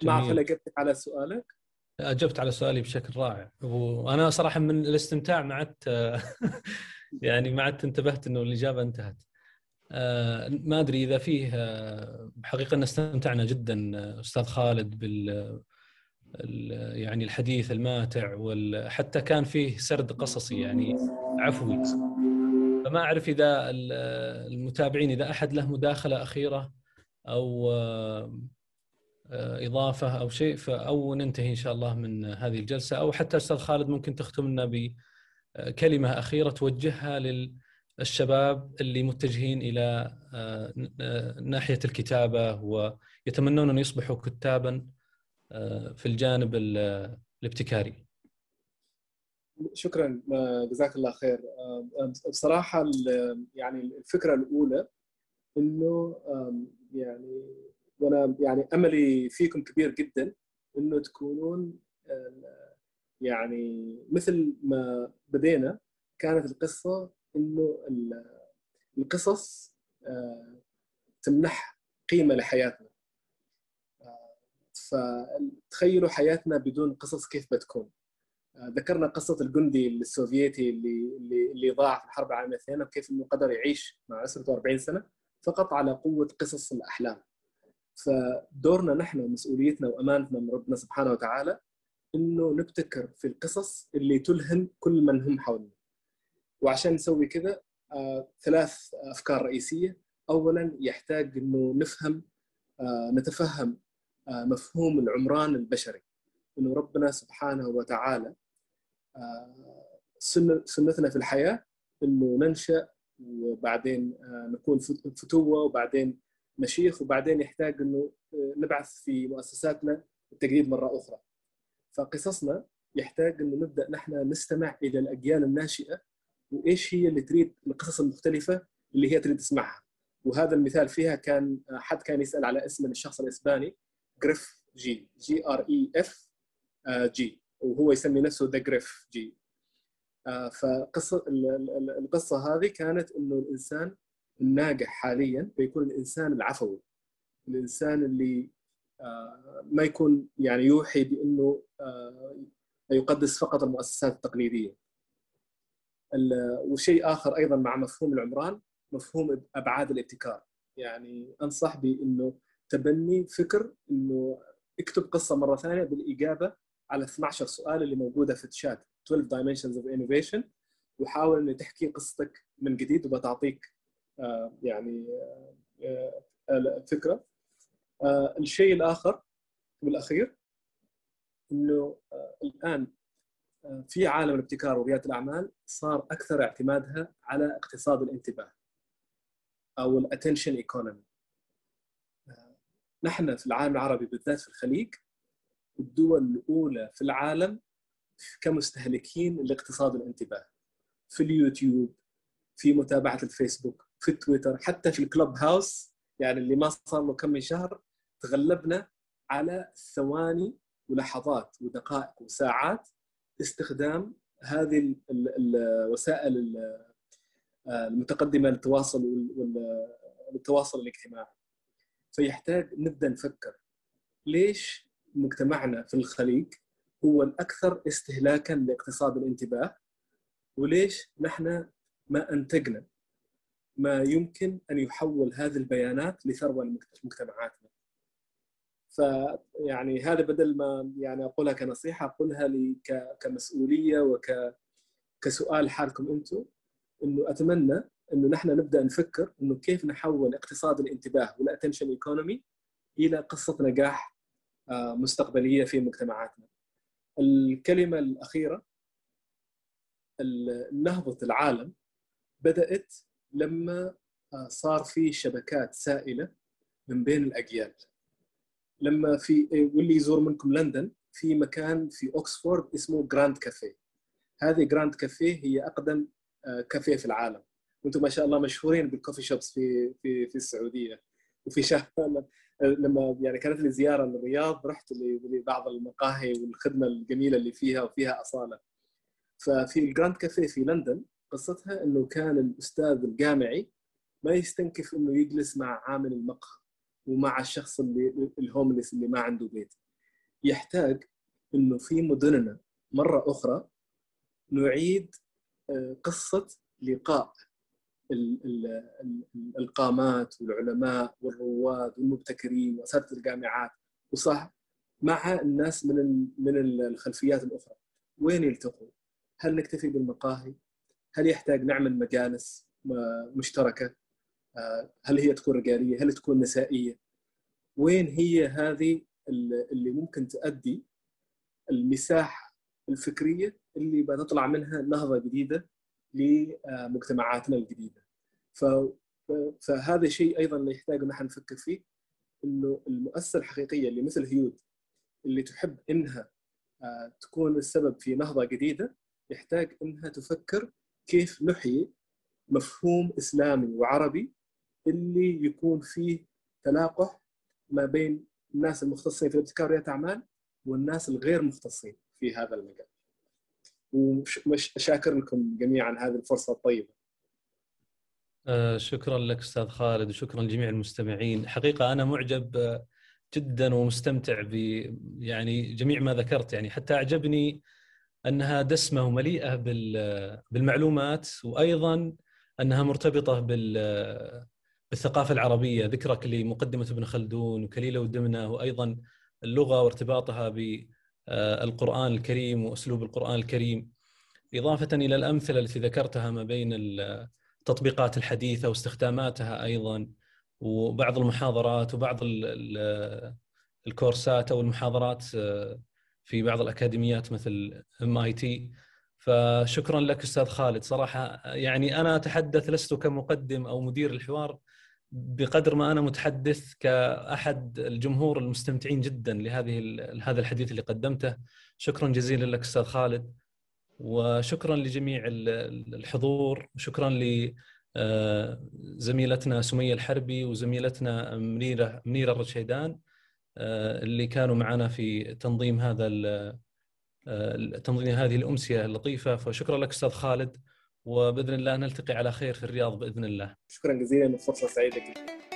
ما اعرف هل اجبت على سؤالك؟ أجبت على سؤالي بشكل رائع وأنا صراحة من الاستمتاع مع يعني ما عدت انتبهت إنه الإجابة انتهت. آه، ما أدري إذا فيه آه، حقيقة أن استمتعنا جدا أستاذ خالد بال يعني الحديث الماتع وحتى كان فيه سرد قصصي يعني عفوي فما أعرف إذا المتابعين إذا أحد له مداخلة أخيرة أو آه، إضافة أو شيء أو ننتهي إن شاء الله من هذه الجلسة أو حتى أستاذ خالد ممكن تختم لنا بكلمه أخيرة توجهها للشباب اللي متجهين إلى آه، ناحية الكتابة ويتمنون أن يصبحوا كتابا آه، في الجانب الابتكاري. شكرا جزاك الله خير. بصراحة يعني الفكرة الأولى إنه يعني وأنا يعني أملي فيكم كبير جدا إنه تكونون يعني مثل ما بدينا كانت القصة إنه القصص تمنح قيمة لحياتنا فتخيلوا حياتنا بدون قصص كيف بتكون ذكرنا قصة الجندي السوفيتي اللي اللي, اللي ضاع في الحرب العالمية الثانية وكيف إنه قدر يعيش مع اسرته 40 سنة فقط على قوة قصص الأحلام. فدورنا نحن ومسؤوليتنا وأمانتنا من ربنا سبحانه وتعالى إنه نبتكر في القصص اللي تلهم كل من هم حولنا. وعشان نسوي كذا آه، ثلاث أفكار رئيسية، اولا يحتاج إنه نفهم آه، نتفهم آه، مفهوم العمران البشري إنه ربنا سبحانه وتعالى سنتنا في الحياة إنه ننشأ وبعدين آه، نكون فتوة وبعدين مشيخ وبعدين يحتاج إنه آه، نبعث في مؤسساتنا التجديد مرة أخرى. فقصصنا يحتاج إنه نبدأ نحن نستمع إلى الأجيال الناشئة وإيش هي اللي تريد القصص المختلفة اللي هي تريد تسمعها. وهذا المثال فيها كان حد كان يسأل على اسم الشخص الإسباني Gref G G R E F G وهو يسمي نفسه The Gref G فقصة القصة هذه كانت إنه الإنسان الناجح حاليا بيكون الإنسان العفوي الإنسان اللي آه، ما يكون يعني يوحي بإنه يقدس فقط المؤسسات التقليدية. وشيء آخر أيضا مع مفهوم العمران مفهوم أبعاد الابتكار. يعني أنصح بإنه تبني فكر إنه اكتب قصة مرة ثانية بالإجابة على 12 سؤال اللي موجودة في الشات 12 dimensions of innovation. وحاول ان تحكي قصتك من جديد وبتعطيك آه، يعني آه، آه، فكرة. الشيء الآخر والأخير إنه الآن في عالم الابتكار ورياده الأعمال صار أكثر اعتمادها على اقتصاد الانتباه أو الاتنشن ايكونومي نحن في العالم العربي بالذات في الخليج الدول الأولى في العالم كمستهلكين لاقتصاد الانتباه. في اليوتيوب في متابعة الفيسبوك في التويتر حتى في الكلوب هاوس يعني اللي ما صار له كم من شهر تغلبنا على ثواني ولحظات ودقائق وساعات استخدام هذه الوسائل المتقدمة للتواصل والتواصل الاجتماعي فيحتاج نبدأ نفكر ليش مجتمعنا في الخليج هو الأكثر استهلاكا لاقتصاد الانتباه وليش نحن ما أنتجنا ما يمكن أن يحول هذه البيانات لثروة لمجتمعاتنا. فيعني هذا بدل ما يعني أقولها كنصيحة أقولها لي كمسؤولية وك كسؤال حالكم أنتم إنه أتمنى إنه نحن نبدأ نفكر إنه كيف نحول اقتصاد الانتباه وال attention economy إلى قصة نجاح مستقبلية في مجتمعاتنا. الكلمة الأخيرة نهضة العالم بدأت لما صار في شبكات سائلة من بين الأجيال. لما في واللي يزور منكم لندن في مكان في أوكسفورد اسمه Grand Café. هذه Grand Café هي أقدم كافيه في العالم. وأنتم ما شاء الله مشهورين بال coffee shops في في في السعودية وفي شهر لما يعني كانت لي زيارة للرياض رحت لبعض المقاهي والخدمة الجميلة اللي فيها وفيها أصالة. ففي ال Grand Café في لندن قصتها إنه كان الأستاذ الجامعي ما يستنكف إنه يجلس مع عامل المقهى ومع الشخص اللي ال homeless اللي ما عنده بيت. يحتاج إنه في مدننا مرة أخرى نعيد قصة لقاء القامات والعلماء والرواد والمبتكرين وأساتذة الجامعات وصح مع الناس من من الخلفيات الأخرى وين يلتقوا؟ هل نكتفي بالمقاهي؟ هل يحتاج نعمل مجالس مشتركة؟ هل هي تكون رجالية؟ هل تكون نسائية؟ وين هي هذه اللي ممكن تؤدي المساحه الفكرية اللي بتطلع منها نهضه جديدة لمجتمعاتنا الجديدة. فهذا شيء أيضا يحتاج ان إحنا نفكر فيه إنه المؤسسه الحقيقية اللي مثل هيود اللي تحب إنها تكون السبب في نهضه جديدة يحتاج إنها تفكر كيف نحيي مفهوم إسلامي وعربي اللي يكون فيه تلاقح ما بين الناس المختصين في الابتكار ورياده أعمال والناس الغير مختصين في هذا المجال. وشاكر لكم جميعا هذه الفرصة الطيبة. آه شكرا لك أستاذ خالد وشكرا لجميع المستمعين، حقيقة أنا معجب جدا ومستمتع ب يعني جميع ما ذكرت يعني حتى أعجبني أنها دسمة ومليئة بالمعلومات وأيضا أنها مرتبطة بال بالثقافة العربية ذكرك لمقدمة ابن خلدون وكليله ودمنه وأيضا اللغة وارتباطها بالقرآن الكريم وأسلوب القرآن الكريم. إضافة إلى الأمثلة التي ذكرتها ما بين التطبيقات الحديثة واستخداماتها أيضا وبعض المحاضرات وبعض الكورسات أو المحاضرات في بعض الأكاديميات مثل ام اي تي فشكرا لك أستاذ خالد. صراحة يعني أنا أتحدث لست كمقدم أو مدير الحوار بقدر ما أنا متحدث كأحد الجمهور المستمتعين جدا لهذه هذا الحديث اللي قدمته. شكرا جزيلا لك أستاذ خالد وشكرا لجميع الحضور وشكرا لزميلتنا سمية الحربي وزميلتنا منيرة منيرة الرشيدان اللي كانوا معنا في تنظيم هذا تنظيم هذه الأمسية اللطيفة. فشكرا لك أستاذ خالد. وبإذن الله نلتقي على خير في الرياض بإذن الله. شكرا جزيلا فرصة سعيدة جدا.